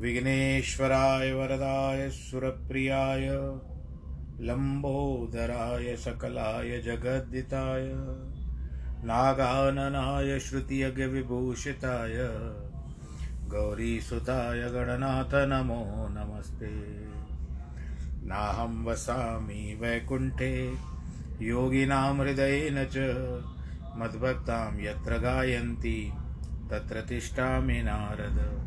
विघ्नेश्वराय वरदाय सुरप्रियाय लम्बोदराय सकलाय जगद्दिताय, नागाननाय श्रुतियज्ञविभूषिताय गौरीसुताय गणनाथ नमो नमस्ते। नाहं वसामि वैकुण्ठे, योगिनां हृदयेन च, मद्भक्तां यत्र गायन्ति, तत्र तिष्ठामि नारद।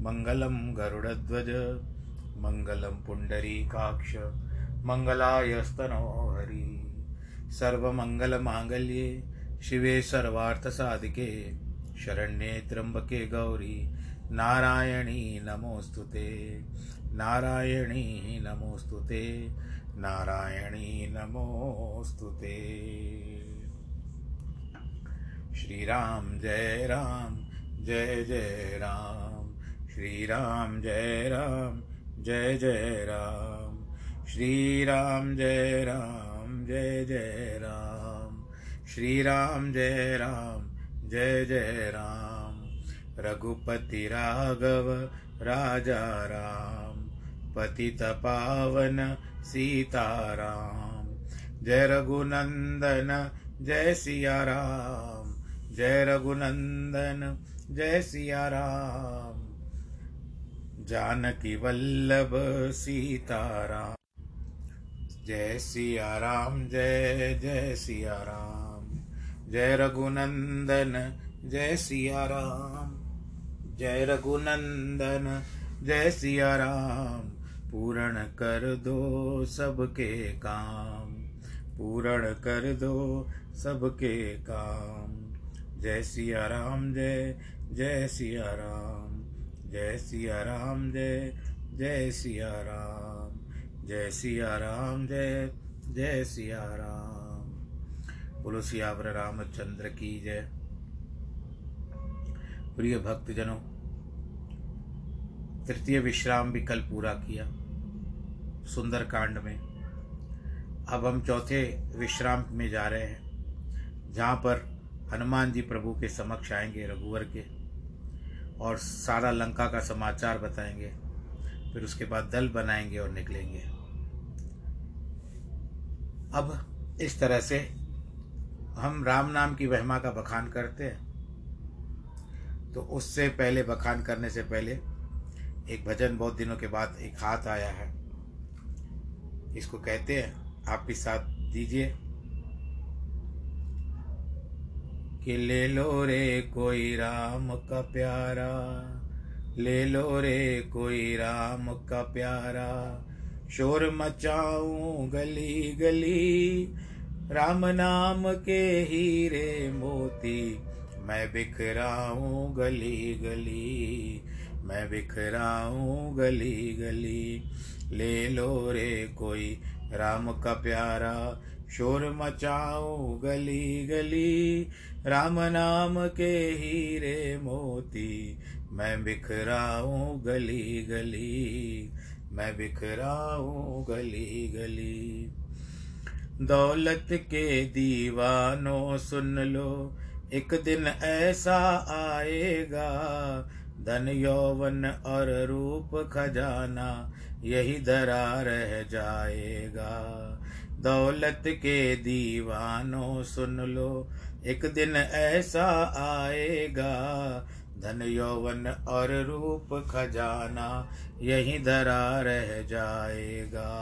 मङ्गलं गरुडध्वज, मङ्गलं पुण्डरीकाक्ष, मङ्गलायस्तनो हरि। सर्वमङ्गलमाङ्गल्ये शिवे सर्वार्थसाधिके, शरण्ये त्र्यम्बके गौरी, नारायणी नमोऽस्तु ते। नारायणी नमोऽस्तु ते। नारायणी नमोऽस्तु ते। श्रीराम जय राम, जय जय राम। श्री राम जय राम, जय जय राम। श्री राम जय राम, जय जय राम। श्री राम जय राम, जय जय राम। रघुपति राघव, राजा राम। पतित पावन सीताराम जय रघुनंदन, जय सिया राम। जय रघुनंदन, जय सिया राम। जानकी वल्लभ सीताराम। जय सिया राम जय जय सिया राम जय रघुनंदन, जय सिया राम जय रघुनंदन, जय सिया राम पूर्ण कर दो सबके काम। पूर्ण कर दो सबके काम। जय सिया राम जय जय सिया राम जय सिया राम, जय जय सिया राम, जय सिया राम, जय जय सिया राम। बोलो सियावर रामचंद्र की जय। प्रिय भक्तजनों, तृतीय विश्राम भी कल पूरा किया सुंदर कांड में। अब हम चौथे विश्राम में जा रहे हैं, जहाँ पर हनुमान जी प्रभु के समक्ष आएँगे रघुवर के। और सारा लंका का समाचार बताएँगे, फिर उसके बाद दल बनाएँगे और निकलेंगे। अब इस तरह से हम राम नाम की वहमा का बखान करते हैं। तो उससे पहले, बखान करने से पहले एक भजन बहुत दिनों के बाद एक हाथ आया है। इसको कहते हैं आप भी साथ दीजिए। कि ले लो रे कोई राम का प्यारा, ले लो रे कोई राम का प्यारा। शोर मचाऊं गली गली, राम नाम के हीरे मोती। मैं बिखराऊं गली गली, मैं बिखराऊं गली गली। ले लो रे कोई राम का प्यारा, शोर मचाओ गली गली। राम नाम के हीरे मोती, मैं बिखराऊं गली गली, मैं बिखराऊं गली गली। दौलत के दीवानों सुन लो, एक दिन ऐसा आएगा, धन यौवन और रूप खजाना, यही धरा रह जाएगा। दौलत के दीवानों सुन लो एक दिन ऐसा आएगा, धन यौवन और रूप खजाना यही धरा रह जाएगा।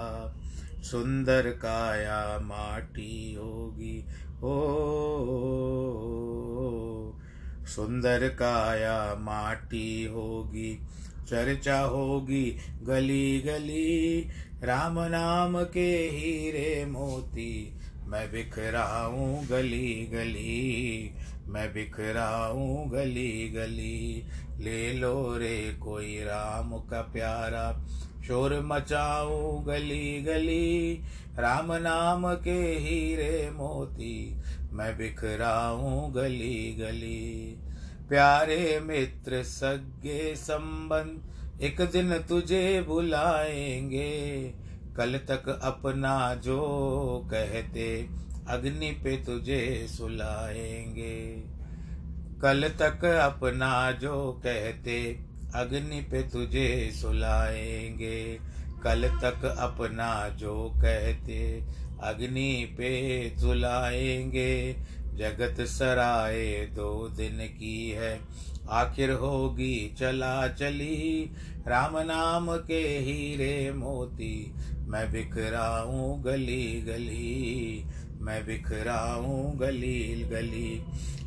सुंदर काया माटी होगी हो सुंदर काया माटी होगी, चर्चा होगी गली गली, राम नाम के हीरे मोती मैं बिखराऊं गली गली, मैं बिखराऊं गली गली। ले लो रे कोई राम का प्यारा, शोर मचाऊं गली गली। राम नाम के हीरे मोती, मैं बिखराऊं गली गली। प्यारे मित्र सगे संबंध, एक दिन तुझे बुलाएँगे। कल तक अपना जो कहते, अग्नि पे तुझे सुलाएँगे। कल तक अपना जो कहते, अग्नि पे तुझे सुलाएँगे। कल तक अपना जो कहते, अग्नि पे सुलाएँगे जगत सराय दो दिन की है। आखिर होगी चला चली, राम नाम के हीरे मोती। मैं बिखराऊं गली गली, मैं बिखराऊं गली गली।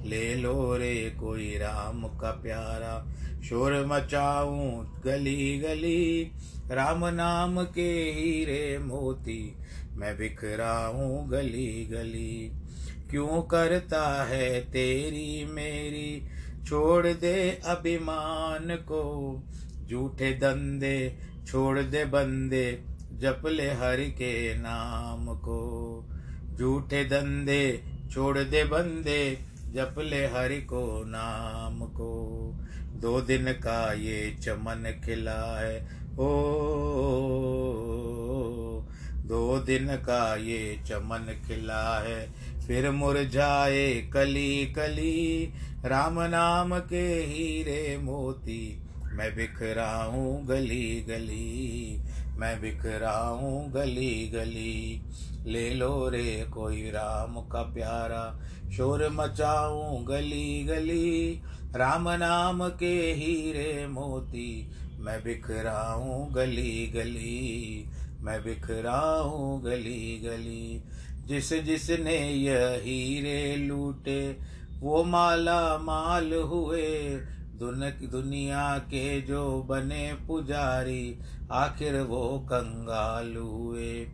ले लो रे कोई राम का प्यारा, शोर मचाऊं गली गली। राम नाम के हीरे मोती, मैं बिखराऊं गली गली। क्यों करता है तेरी मेरी? छोड़ दे अभिमान को। झूठे धंधे छोड़ दे बंदे, जप ले हरि के नाम को। झूठे धंधे छोड़ दे बंदे, जप ले हरि को नाम को। दो दिन का ये चमन खिला है, ओ, दो दिन का ये चमन खिला है। फिर मुरझाए कली कली, राम नाम के हीरे मोती। मैं बिखराऊं गली गली, मैं बिखराऊं गली गली। ले लो रे कोई राम का प्यारा, शोर मचाऊं गली गली, राम नाम के हीरे मोती। मैं बिखराऊं गली गली, मैं बिखराऊं गली गली। जिस जिसने यह हीरे लूटे, वो माला माल हुए। दुन दुनिया के जो बने पुजारी, आखिर वो कंगाल हुए।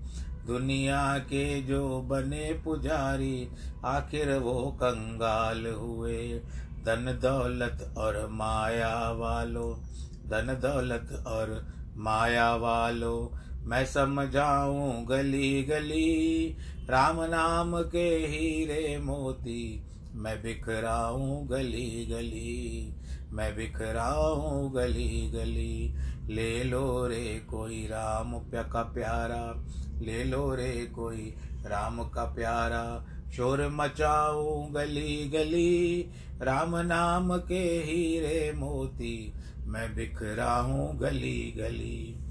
दुनिया के जो बने पुजारी, आखिर वो कंगाल हुए। धन दौलत और माया वालों, धन दौलत और माया वालों मैं समझाऊं गली गली, राम नाम के हीरे मोती। मैं बिखराऊं गली गली, मैं बिखराऊं गली गली। ले लो रे कोई राम प्या का प्यारा, ले लो रे कोई राम का प्यारा। शोर मचाऊं गली गली, राम नाम के हीरे मोती। मैं बिखराऊं गली गली।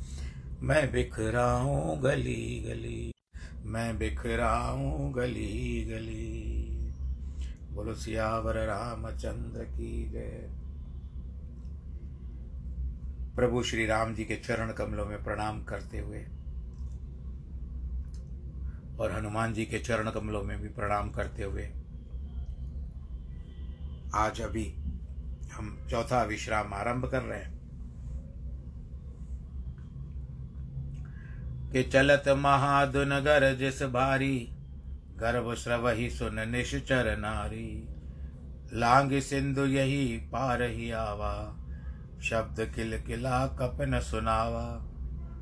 मैं बिखराऊं गली गली, मैं बिखराऊं गली गली। बोलो, सियावर रामचंद्र की जय। प्रभु श्री राम जी के चरण कमलों में प्रणाम करते हुए और हनुमान जी के चरण कमलों में भी प्रणाम करते हुए आज अभी हम चौथा विश्राम आरंभ कर रहे हैं। कि चलत महादुन गर जिस भारी, गर्भ श्रव ही सुन निश्चर नारी। लांग सिंधु यही पार ही आवा, शब्द किल किला कपन सुनावा।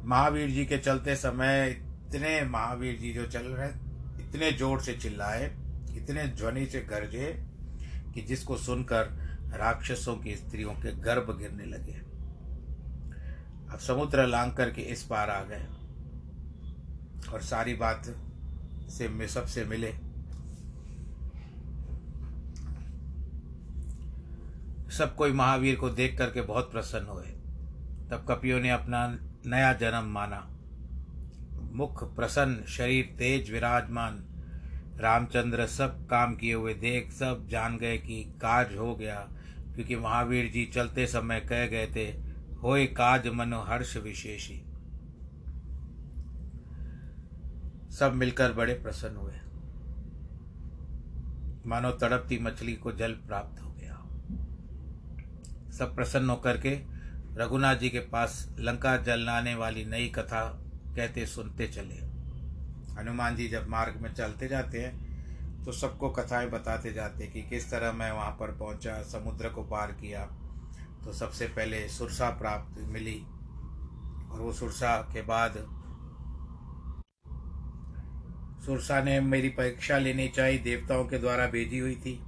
महावीर जी के चलते समय इतने महावीर जी जो चल रहे, इतने ज़ोर से चिल्लाए, इतने ध्वनि से गरजे, कि जिसको सुनकर राक्षसों की स्त्रियों के गर्भ गिरने लगे। अब समुद्र लांग करके इस पार आ गए। और सारी बात से में सबसे मिले। सब कोई महावीर को देख करके बहुत प्रसन्न हुए। तब कपियों ने अपना नया जन्म माना। मुख, प्रसन्न, शरीर तेज, विराजमान। रामचंद्र सब काम किए हुए देख, सब जान गए कि काज हो गया, क्योंकि महावीर जी चलते समय कह गए थे, होए काज मनो हर्ष विशेषी। सब मिलकर बड़े प्रसन्न हुए। मानो तड़पती मछली को जल प्राप्त हो गया। सब प्रसन्न होकर के रघुनाथ जी के पास लंका जलाने वाली नई कथा कहते सुनते चले। हनुमान जी जब मार्ग में चलते जाते हैं तो सबको कथाएँ बताते जाते हैं कि किस तरह मैं वहाँ पर पहुँचा, समुद्र को पार किया। तो सबसे पहले सुरसा प्राप्त मिली और वो सुरसा के बाद सुरसा ने मेरी परीक्षा लेनी चाहिए, देवताओं के द्वारा भेजी हुई थी।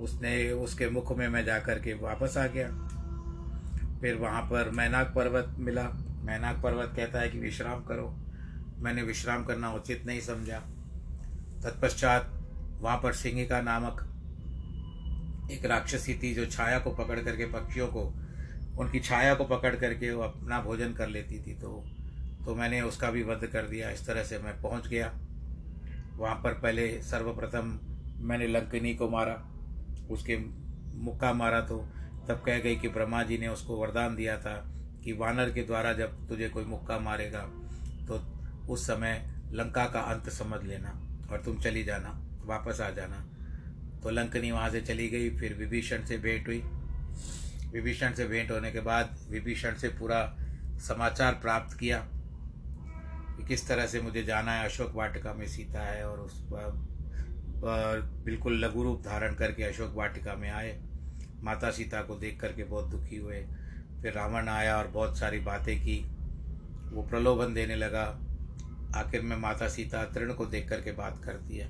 उसने, उसके मुख में मैं जा कर के वापस आ गया। फिर वहाँ पर मैनाक पर्वत मिला। मैनाक पर्वत कहता है कि विश्राम करो। मैंने विश्राम करना उचित नहीं समझा। तत्पश्चात वहाँ पर सिंहिका नामक एक राक्षसी थी जो छाया को पकड़ करके पक्षियों को, उनकी छाया को पकड़ करके वो अपना भोजन कर लेती थी तो तो मैंने उसका भी वध कर दिया। इस तरह से मैं पहुँच गया। वहाँ पर पहले सर्वप्रथम मैंने लंकनी को मारा। उसके मुक्का मारा तो तब कह गई कि ब्रह्मा जी ने उसको वरदान दिया था कि वानर के द्वारा जब तुझे कोई मुक्का मारेगा तो उस समय लंका का अंत समझ लेना और तुम चली जाना, वापस आ जाना। तो लंकनी वहाँ से चली गई, फिर विभीषण से भेंट हुई। विभीषण से भेंट होने के बाद विभीषण से पूरा समाचार प्राप्त किया। कि किस तरह से मुझे जाना है, अशोक वाटिका में सीता है और उस पर बिल्कुल लघु रूप धारण करके अशोक वाटिका में आए। माता सीता को देख करके बहुत दुखी हुए। फिर रावण आया और बहुत सारी बातें की। वो प्रलोभन देने लगा। आखिर में माता सीता तृण को देख करके बात करती है।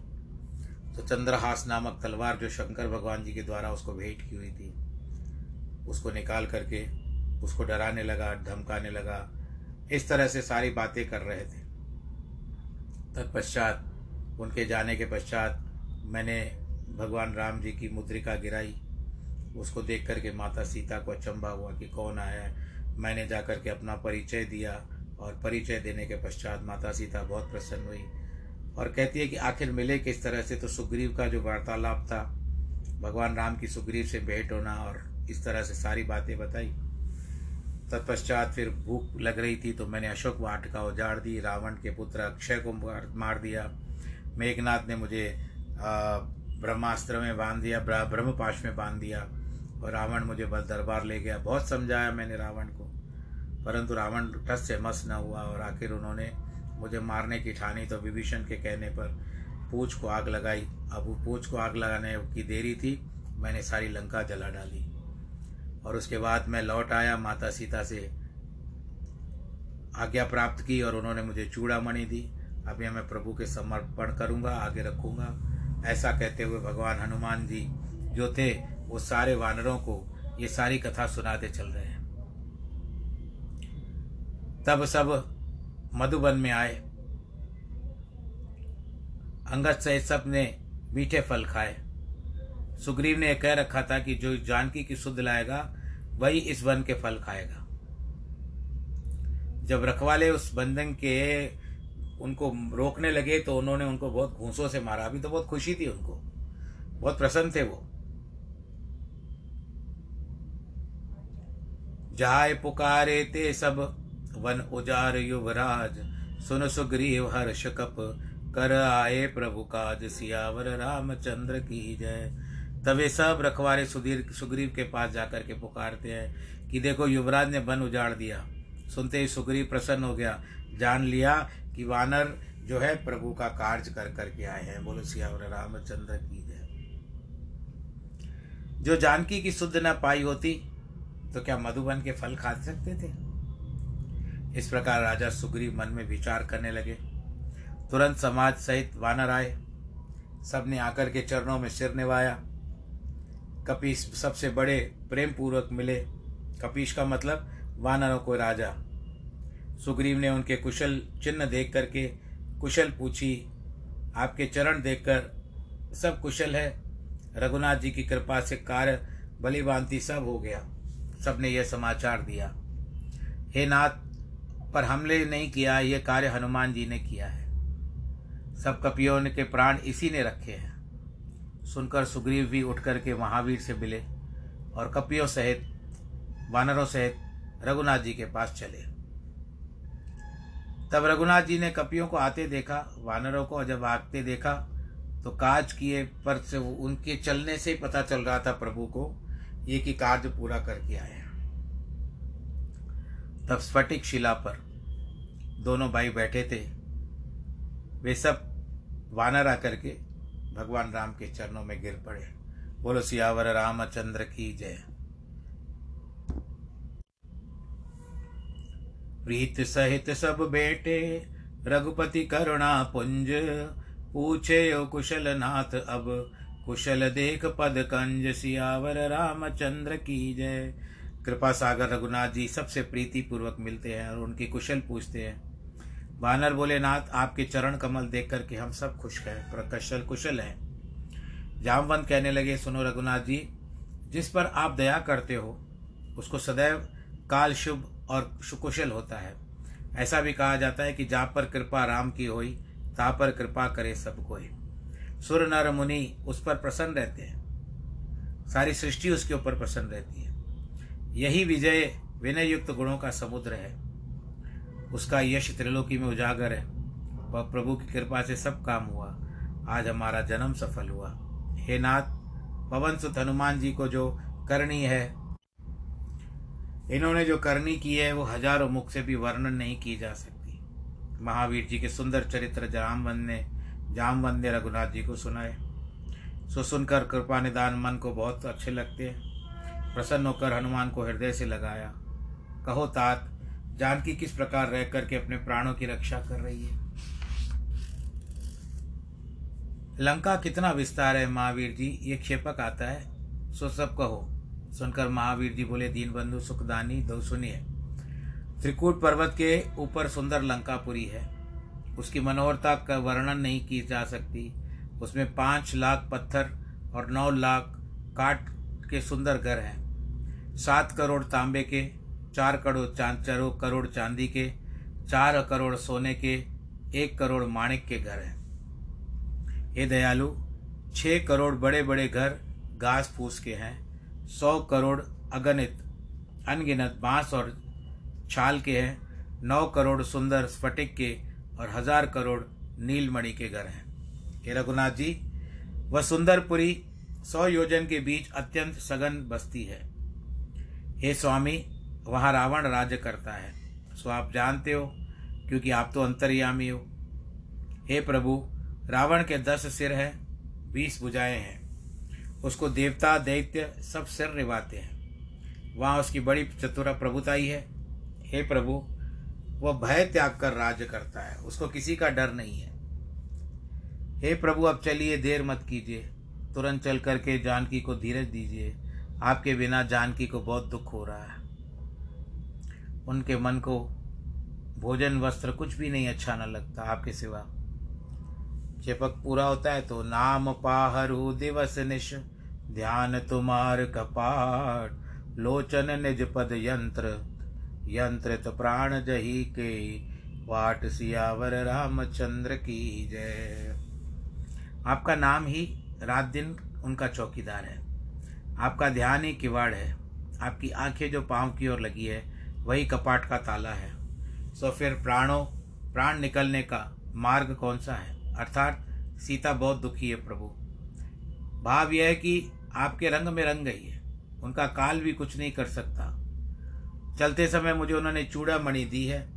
तो चंद्रहास नामक तलवार जो शंकर भगवान जी के द्वारा उसको भेंट की हुई थी, उसको निकाल करके उसको डराने लगा, धमकाने लगा। इस तरह से सारी बातें कर रहे थे। तत्पश्चात, उनके जाने के पश्चात, मैंने भगवान राम जी की मुद्रिका गिराई। उसको देख करके माता सीता को अचंभा हुआ कि कौन आया है। मैंने जाकर के अपना परिचय दिया और परिचय देने के पश्चात माता सीता बहुत प्रसन्न हुई और कहती है कि आखिर मिले किस तरह से? तो सुग्रीव का जो वार्तालाप था, भगवान राम की सुग्रीव से भेंट होना और इस तरह से सारी बातें बताई। तत्पश्चात फिर भूख लग रही थी तो मैंने अशोक वाटिका उजाड़ दी, रावण के पुत्र अक्षय को मार दिया। मेघनाथ ने मुझे ब्रह्मास्त्र में बाँध दिया ब्रह्मपाश में बाँध दिया और रावण मुझे बस दरबार ले गया। बहुत समझाया मैंने रावण को, परंतु रावण टस से मस न हुआ और आखिर उन्होंने मुझे मारने की ठानी तो विभीषण के कहने पर पूछ को आग लगाई। अब वो पूछ को आग लगाने की देरी थी, मैंने सारी लंका जला डाली। और उसके बाद मैं लौट आया माता सीता से आज्ञा प्राप्त की और उन्होंने मुझे चूड़ामणि दी। अभी मैं प्रभु के समर्पण करूँगा, आगे रखूँगा। ऐसा कहते हुए भगवान हनुमान जी जो थे, वो सारे वानरों को ये सारी कथा सुनाते चल रहे हैं। तब सब मधुबन में आए। अंगद सहित सबने मीठे फल खाए। सुग्रीव ने कह रखा था कि जो जानकी की शुद्ध लाएगा, वही इस वन के फल खाएगा। जब रखवाले उस बंधन के उनको रोकने लगे तो उन्होंने उनको बहुत घूसों से मारा। अभी तो बहुत खुशी थी उनको। बहुत प्रसन्न थे वो। जाए पुकारे ते सब, वन उजार युवराज। सुन सुग्रीव हर्ष कप, कर आए प्रभु काज सियावर। रामचंद्र की जय। तवे सब रखवारे सुधीर, सुग्रीव के पास जाकर के पुकारते हैं कि देखो युवराज ने वन उजाड़ दिया। सुनते ही सुग्रीव प्रसन्न हो गया। जान लिया कि वानर जो है प्रभु का कार्य कर, करके आए हैं। बोलो, सियावर रामचंद्र की जय। जो जानकी की शुद्ध न पाई होती तो क्या मधुबन के फल खा सकते थे? इस प्रकार राजा सुग्रीव मन में विचार करने लगे। तुरंत समाज सहित वानर आए। सबने आकर के चरणों में सिर निभाया कपीश सबसे बड़े प्रेम पूर्वक मिले। कपीश का मतलब वानरों को राजा। सुग्रीव ने उनके कुशल चिन्ह देख करके कुशल पूछी, आपके चरण देखकर सब कुशल है? रघुनाथ जी की कृपा से कार्य भली भांति सब हो गया। सबने यह समाचार दिया। हे नाथ, पर हमले नहीं किया, यह कार्य हनुमान जी ने किया है। सब कपियों के प्राण इसी ने रखे हैं। सुनकर सुग्रीव भी उठ करके महावीर से मिले और कपियों सहित, वानरों सहित रघुनाथ जी के पास चले। तब रघुनाथ जी ने कपियों को आते देखा, वानरों को जब आते देखा तो काज किए पर से उनके चलने से ही पता चल रहा था प्रभु को ये कि कार्य पूरा करके आए तब स्फटिक शिला पर दोनों भाई बैठे थे। वे सब वानर आकर के भगवान राम के चरणों में गिर पड़े। बोलो, सियावर रामचंद्र की जय। प्रीत सहित सब बेटे, रघुपति करुणा पुंज। पूछे ओ कुशल नाथ अब, कुशल देख पद कंज। सियावर रामचंद्र की जय। कृपा सागर रघुनाथ जी सबसे प्रीति पूर्वक मिलते हैं और उनकी कुशल पूछते हैं। वानर बोले नाथ आपके चरण कमल देख करके हम सब खुश हैं प्रकशल कुशल हैं। जामवंत कहने लगे, सुनो रघुनाथ जी, जिस पर आप दया करते हो, उसको सदैव काल शुभ और सुकुशल होता है। ऐसा भी कहा जाता है कि जा पर कृपा राम की हुई, ता पर कृपा करे सब कोई। सुर नर मुनि उस पर प्रसन्न रहते हैं। सारी सृष्टि उसके ऊपर प्रसन्न रहती है। यही विजय विनय युक्त गुणों का समुद्र है। उसका यश त्रिलोकी में उजागर है। वह प्रभु की कृपा से सब काम हुआ। आज हमारा जन्म सफल हुआ। हे नाथ, पवन सुत हनुमान जी को जो करनी है, इन्होंने जो करनी की है, वो हज़ारों मुख से भी वर्णन नहीं की जा सकती। महावीर जी के सुंदर चरित्र जामवंत ने जामवंत ने रघुनाथ जी को सुनाए। सो सुनकर कृपा निदान मन को बहुत अच्छे लगते। हैं प्रसन्न होकर हनुमान को हृदय से लगाया। कहो, तात जानकी किस प्रकार रह करके अपने प्राणों की रक्षा कर रही है? लंका कितना विस्तार है महावीर जी? ये क्षेपक आता है, सो सब कहो। सुनकर महावीर जी बोले दीन बंधु सुखदानी दो सुनिए त्रिकूट पर्वत के ऊपर सुंदर लंकापुरी है। उसकी मनोहरता का वर्णन नहीं की जा सकती। उसमें पाँच लाख पत्थर और नौ लाख काट के सुंदर घर हैं। सात करोड़ तांबे के चार करोड़ चाँद करोड़ चांदी के, चार करोड़ सोने के, एक करोड़ माणिक के घर हैं। हे दयालु छः करोड़ बड़े बड़े घर घास फूस के हैं, सौ करोड़ अगणित, अनगिनत बाँस और छाल के हैं, नौ करोड़ सुंदर स्फटिक के और हज़ार करोड़ नीलमणि के घर हैं। हे रघुनाथ जी, वह सुंदरपुरी सौ योजन के बीच अत्यंत सघन बस्ती है। हे स्वामी वहाँ रावण राज्य करता है। सो आप जानते हो, क्योंकि आप तो अंतर्यामी हो। हे प्रभु, रावण के दस सिर हैं, बीस भुजाएँ हैं। उसको देवता, दैत्य सब सिर निभाते हैं। वहाँ उसकी बड़ी चतुरा प्रभुताई है। हे प्रभु, वह भय त्याग कर राज्य करता है। उसको किसी का डर नहीं है। हे प्रभु, अब चलिए, देर मत कीजिए। तुरंत चल करके जानकी को धीरज दीजिए। आपके बिना जानकी को बहुत दुख हो रहा है। उनके मन को भोजन, वस्त्र कुछ भी नहीं अच्छा न लगता आपके सिवा। चेपक पूरा होता है तो नाम पाहरु दिवस निश, ध्यान तुमार कपाट, लोचन निज पद यंत्र, यंत्रित प्राण जही के, वाट सियावर रामचंद्र की जय। आपका नाम ही रात दिन उनका चौकीदार है। आपका ध्यान ही किवाड़ है। आपकी आँखें जो पाँव की ओर लगी है वही कपाट का ताला है। सो फिर प्राणों, प्राण निकलने का मार्ग कौन सा है? अर्थात सीता बहुत दुखी है प्रभु। भाव यह है कि आपके रंग में रंग गई है। उनका काल भी कुछ नहीं कर सकता। चलते समय मुझे उन्होंने चूड़ा मणि दी है।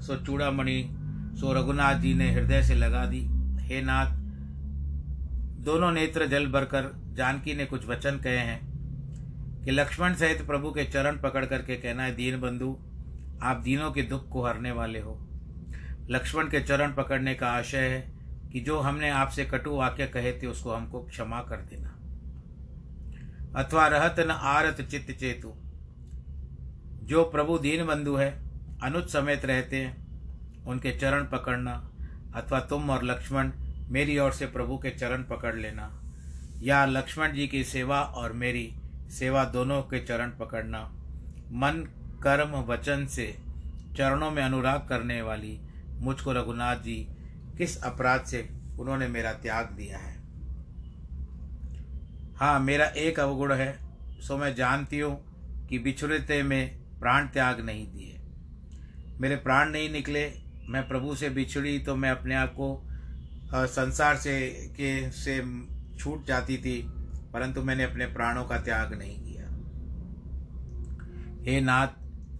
सो चूड़ा मणि सो रघुनाथ जी ने हृदय से लगा दी। हे नाथ, दोनों नेत्र जल भरकर जानकी ने कुछ वचन कहे हैं। कि लक्ष्मण सहित प्रभु के चरण पकड़ करके कहना है, दीन बंधु, आप दीनों के दुख को हरने वाले हो। लक्ष्मण के चरण पकड़ने का आशय है कि जो हमने आपसे कटु वाक्य कहे थे, उसको हमको क्षमा कर देना। अथवा रहत न आरत चित्त चेतु। जो प्रभु दीन बंधु है, अनुज समेत रहते हैं, उनके चरण पकड़ना, अथवा तुम और लक्ष्मण, मेरी ओर से प्रभु के चरण पकड़ लेना। या लक्ष्मण जी की सेवा और मेरी सेवा दोनों के चरण पकड़ना, मन, कर्म, वचन से चरणों में अनुराग करने वाली, मुझको रघुनाथ जी, किस अपराध से उन्होंने मेरा त्याग दिया है? हाँ मेरा एक अवगुण है, सो मैं जानती हूँ कि बिछुड़ते में प्राण त्याग नहीं दिए। मेरे प्राण नहीं निकले, मैं प्रभु से बिछड़ी तो मैं अपने आप को संसार से, के, से छूट जाती थी। परंतु मैंने अपने प्राणों का त्याग नहीं किया। हे नाथ,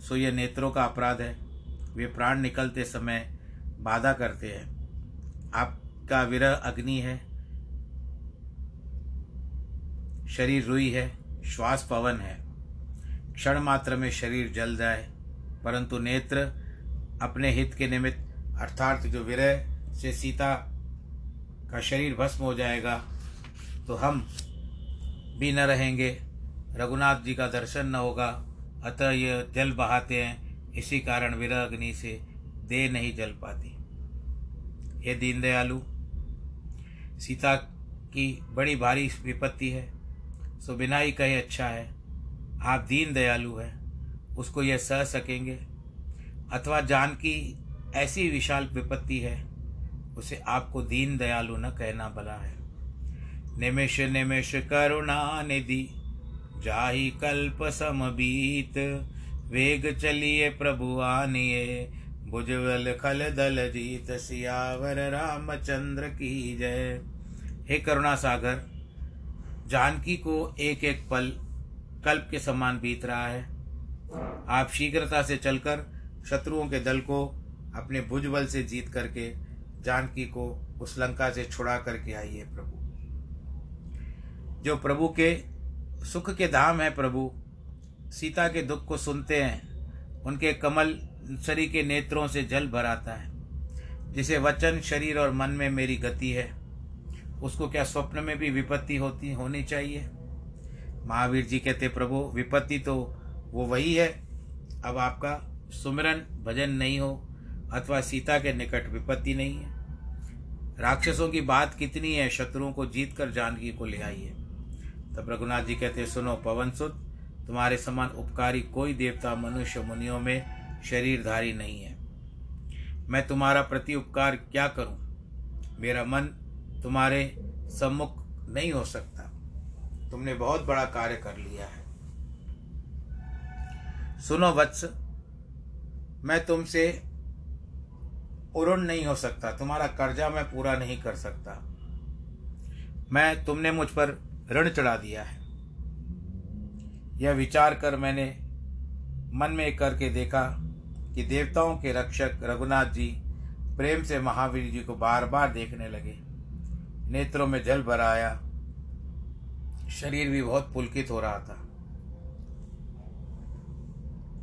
सो ये नेत्रों का अपराध है। वे प्राण निकलते समय बाधा करते हैं। आपका विरह अग्नि है, शरीर रुई है, श्वास पवन है। क्षण मात्र में शरीर जल जाए, परंतु नेत्र अपने हित के निमित्त, अर्थात जो विरह से सीता का शरीर भस्म हो जाएगा तो हम भी न रहेंगे। रघुनाथ जी का दर्शन न होगा। अतः ये जल बहाते हैं। इसी कारण विरह अग्नि से देह नहीं जल पाती। हे दीनदयालु, सीता की बड़ी भारी विपत्ति है। सो बिना ही कहे अच्छा है। आप दीन दयालु है। उसको यह सह सकेंगे। अथवा जान की ऐसी विशाल विपत्ति है, उसे आपको दीन दयालु न कहना भला है। निमिष निमिष करुणा निधि। जाहि कल्प समबीत, वेग चलिए प्रभु आनिए। भुजबल खल दल जीत, सियावर रामचंद्र की जय। हे करुणा सागर जानकी को एक एक पल कल्प के समान बीत रहा है। आप शीघ्रता से चलकर शत्रुओं के दल को अपने भुजबल से जीत करके जानकी को उस लंका से छुड़ा करके आइए प्रभु। जो प्रभु के सुख के धाम है प्रभु, सीता के दुख को सुनते हैं, उनके कमल शरी के नेत्रों से जल भराता है, जिसे वचन शरीर और मन में मेरी गति है। उसको क्या स्वप्न में भी विपत्ति होती, होनी चाहिए? महावीर जी कहते, प्रभु, विपत्ति तो वो वही है, अब आपका सुमिरन भजन नहीं हो, अथवा सीता के निकट विपत्ति नहीं है। राक्षसों की बात कितनी है, शत्रुओं को जीत कर जानकी को ले आइए। तब रघुनाथ जी कहते सुनो पवन सुत, तुम्हारे समान उपकारी कोई देवता मनुष्य मुनियों में शरीरधारी नहीं है। मैं तुम्हारा प्रति उपकार क्या करूँ? मेरा मन तुम्हारे सम्मुख नहीं हो सकता। तुमने बहुत बड़ा कार्य कर लिया है। सुनो वत्स, मैं तुमसे उरुण नहीं हो सकता। तुम्हारा कर्जा मैं पूरा नहीं कर सकता। मैं, तुमने मुझ पर ऋण चढ़ा दिया है। यह विचार कर मैंने मन में करके देखा कि देवताओं के रक्षक रघुनाथ जी प्रेम से महावीर जी को बार बार देखने लगे। नेत्रों में जल भर आया। शरीर भी बहुत पुलकित हो रहा था।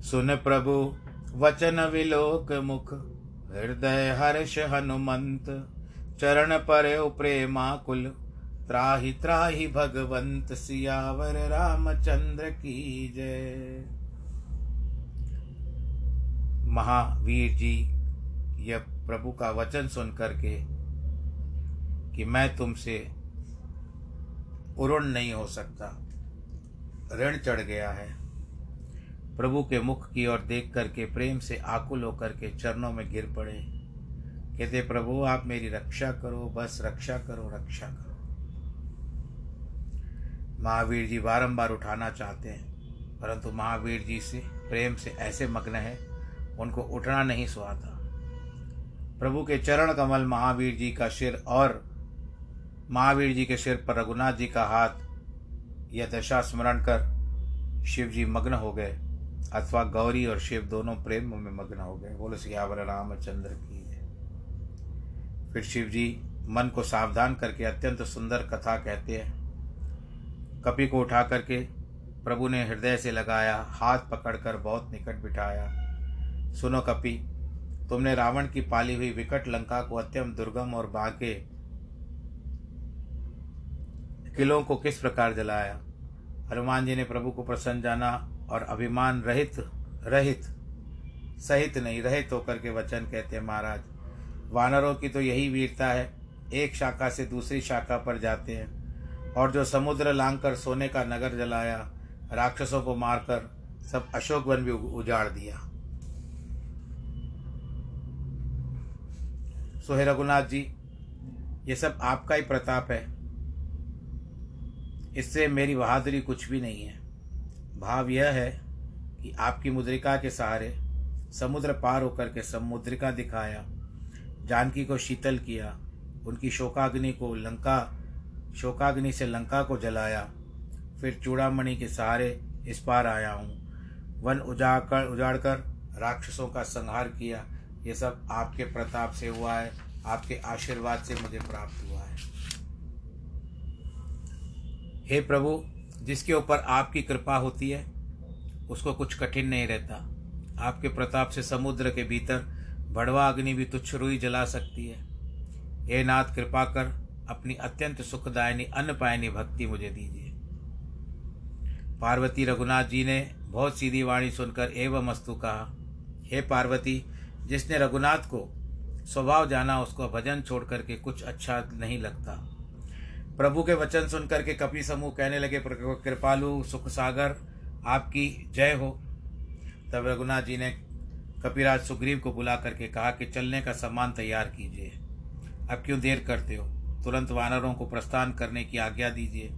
सुन प्रभु, वचन विलोक मुख, हृदय हर्ष हनुमंत, चरण पर प्रेमाकुल त्राहि त्राहि भगवंत सियावर रामचंद्र की जय। महावीर जी, यह प्रभु का वचन सुन करके कि मैं तुमसे उरुण नहीं हो सकता। ऋण चढ़ गया है। प्रभु के मुख की ओर देख करके, प्रेम से आकुल होकर के चरणों में गिर पड़े। कहते, प्रभु, आप मेरी रक्षा करो, बस रक्षा करो रक्षा करो। महावीर जी बारंबार उठाना चाहते हैं, परंतु महावीर जी से, प्रेम से ऐसे मग्न है, उनको उठना नहीं सुहाता प्रभु के चरण कमल महावीर जी का सिर और महावीर जी के सिर पर रघुनाथ जी का हाथ यह दशा स्मरण कर शिव जी मग्न हो गए, अथवा गौरी और शिव दोनों प्रेम में मग्न हो गए। बोलो सियावर रामचंद्र की फिर शिव जी मन को सावधान करके अत्यंत सुंदर कथा कहते हैं। कपि को उठा करके प्रभु ने हृदय से लगाया, हाथ पकड़कर बहुत निकट बिठाया। सुनो कपि, तुमने रावण की पाली हुई विकट लंका को अत्यंत दुर्गम और बांके किलों को किस प्रकार जलाया? हनुमान जी ने प्रभु को प्रसन्न जाना और अभिमान रहित रहित, सहित नहीं, रहित होकर के वचन कहते हैं, महाराज, वानरों की तो यही वीरता है, एक शाखा से दूसरी शाखा पर जाते हैं। और जो समुद्र लांघकर सोने का नगर जलाया, राक्षसों को मारकर सब अशोक वन भी उजाड़ दिया। सो हे रघुनाथ जी, ये सब आपका ही प्रताप है। इससे मेरी बहादुरी कुछ भी नहीं है। भाव यह है कि आपकी मुद्रिका के सहारे समुद्र पार होकर के समुद्रिका दिखाया, जानकी को शीतल किया, उनकी शोकाग्नि को लंका शोकाग्नि से लंका को जलाया। फिर चूड़ामणि के सहारे इस पार आया हूँ। वन उजाड़ कर उजाड़ कर राक्षसों का संहार किया। ये सब आपके प्रताप से हुआ है। आपके आशीर्वाद से मुझे प्राप्त हुआ है। हे प्रभु, जिसके ऊपर आपकी कृपा होती है, उसको कुछ कठिन नहीं रहता। आपके प्रताप से समुद्र के भीतर भड़वा अग्नि भी तुच्छ रुई जला सकती है। हे नाथ, कृपा कर अपनी अत्यंत सुखदायिनी अन्न पायनी भक्ति मुझे दीजिए। पार्वती रघुनाथ जी ने बहुत सीधी वाणी सुनकर एवं मस्तु कहा, हे पार्वती, जिसने रघुनाथ को स्वभाव जाना, उसको भजन छोड़ करके कुछ अच्छा नहीं लगता। प्रभु के वचन सुनकर के कपि समूह कहने लगे, कृपालु सुख सागर, आपकी जय हो। तब रघुनाथ जी ने कपिराज सुग्रीव को बुला करके कहा कि चलने का सामान तैयार कीजिए। अब क्यों देर करते हो? तुरंत वानरों को प्रस्थान करने की आज्ञा दीजिए।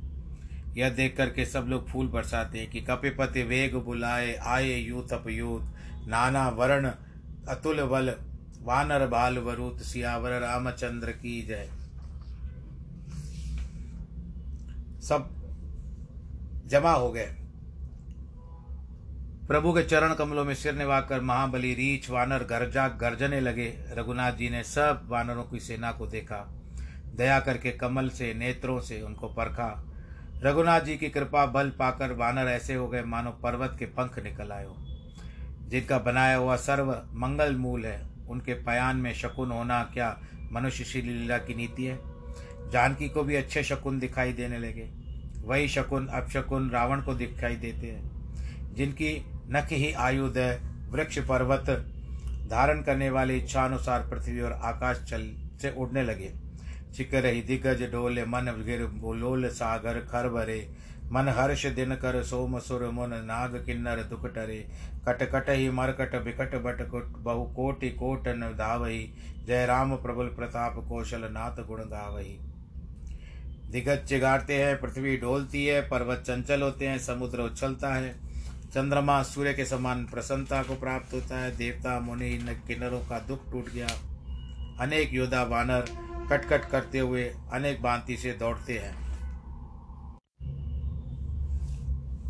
यह देख करके सब लोग फूल बरसाते हैं कि कपिपति वेग बुलाए, आए यूथ अपयूत नाना वर्ण, अतुल बल, वानर बाल वरुत, सियावर रामचंद्र की जय। सब जमा हो गए। प्रभु के चरण कमलों में सिर निभाकर महाबली रीछ वानर गर्जा गर्जने लगे। रघुनाथ जी ने सब वानरों की सेना को देखा। दया करके कमल से, नेत्रों से उनको परखा। रघुनाथ जी की कृपा बल पाकर वानर ऐसे हो गए मानो पर्वत के पंख निकल आयो। जिनका बनाया हुआ सर्व मंगल मूल है, उनके पयान में शकुन होना क्या मनुष्य श्री लीला की नीति है? जानकी को भी अच्छे शकुन दिखाई देने लगे। वही शकुन अपशकुन रावण को दिखाई देते हैं, जिनकी नख ही आयुध है वृक्ष पर्वत धारण करने वाले इच्छानुसार पृथ्वी और आकाश चल से उड़ने लगे। चिक ही दिग्गज डोले, मन गिर बोलोल सागर खर भरे। मन हर्ष दिन कर सोम सुर मुन नाग किन्नर दुख टरे। कट कट ही मरकट बिकट बट कुट, बहु कोटि कोटन धावही। जय राम प्रबल प्रताप कौशल नाथ गुण गावही। दिग्गज चिगाड़ते हैं, पृथ्वी डोलती है, पर्वत चंचल होते हैं, समुद्र उछलता है। चंद्रमा सूर्य के समान प्रसन्नता को प्राप्त होता है। देवता, मुनि, किन्नरों का दुख टूट गया। अनेक योद्धा, वानर कटकट करते हुए अनेक भांति से दौड़ते हैं।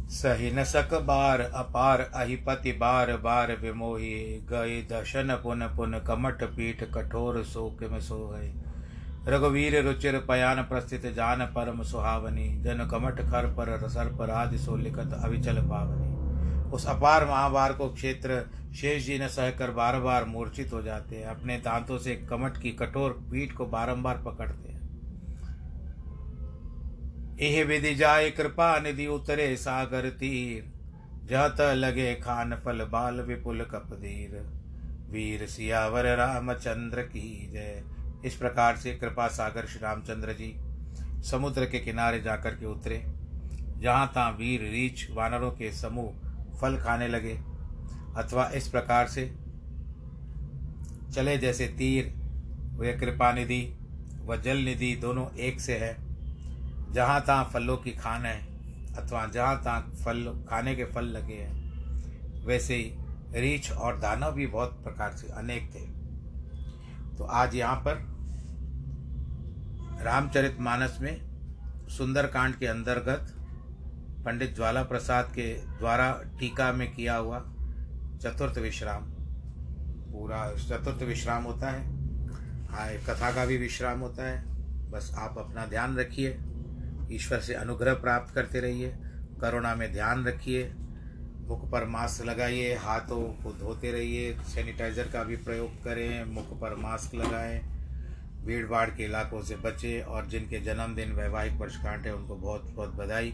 सही न सक बार अपार अहिपति बार बार विमोही, गए दर्शन पुन पुन कमट पीठ कठोर शोक में सो गए रघुवीर रुचिर पयान प्रस्थित जान परम सुहावनी, जन कमट खर पर सर पर आदि सो लिखत अविचल पावनी। उस अपार महाभार को क्षेत्र शेष जी ने सहकर बार बार मूर्छित हो जाते हैं। अपने दांतों से कमट की कठोर पीठ को बारंबार पकड़ते हैं। एह विधि जाय कृपा निधि उतरे सागर तीर, जहत लगे खान पल बाल विपुल कपदीर वीर सियावर रामचंद्र की जय। इस प्रकार से कृपा सागर श्री रामचंद्र जी समुद्र के किनारे जाकर के उतरे, जहाँ तहाँ वीर रीछ वानरों के समूह फल खाने लगे, अथवा इस प्रकार से चले जैसे तीर वे कृपा निधि व जल निधि दोनों एक से है। जहाँ तहाँ फलों की खान है, अथवा जहाँ तहाँ फल, खाने के फल लगे हैं, वैसे ही रीछ और दानव भी बहुत प्रकार से अनेक थे। तो आज यहाँ पर रामचरित मानस में सुंदरकांड के अंतर्गत पंडित ज्वाला प्रसाद के द्वारा टीका में किया हुआ चतुर्थ विश्राम। पूरा चतुर्थ विश्राम होता है। हाँ कथा का भी विश्राम होता है। बस आप अपना ध्यान रखिए। ईश्वर से अनुग्रह प्राप्त करते रहिए। करुणा में ध्यान रखिए। मुख पर मास्क लगाइए। हाथों को धोते रहिए। सैनिटाइजर का भी प्रयोग करें। मुख पर मास्क लगाएँ। भीड़ भाड़ के इलाकों से बचें। और जिनके जन्मदिन, वैवाहिक वर्षगांठ है, उनको बहुत बहुत बधाई।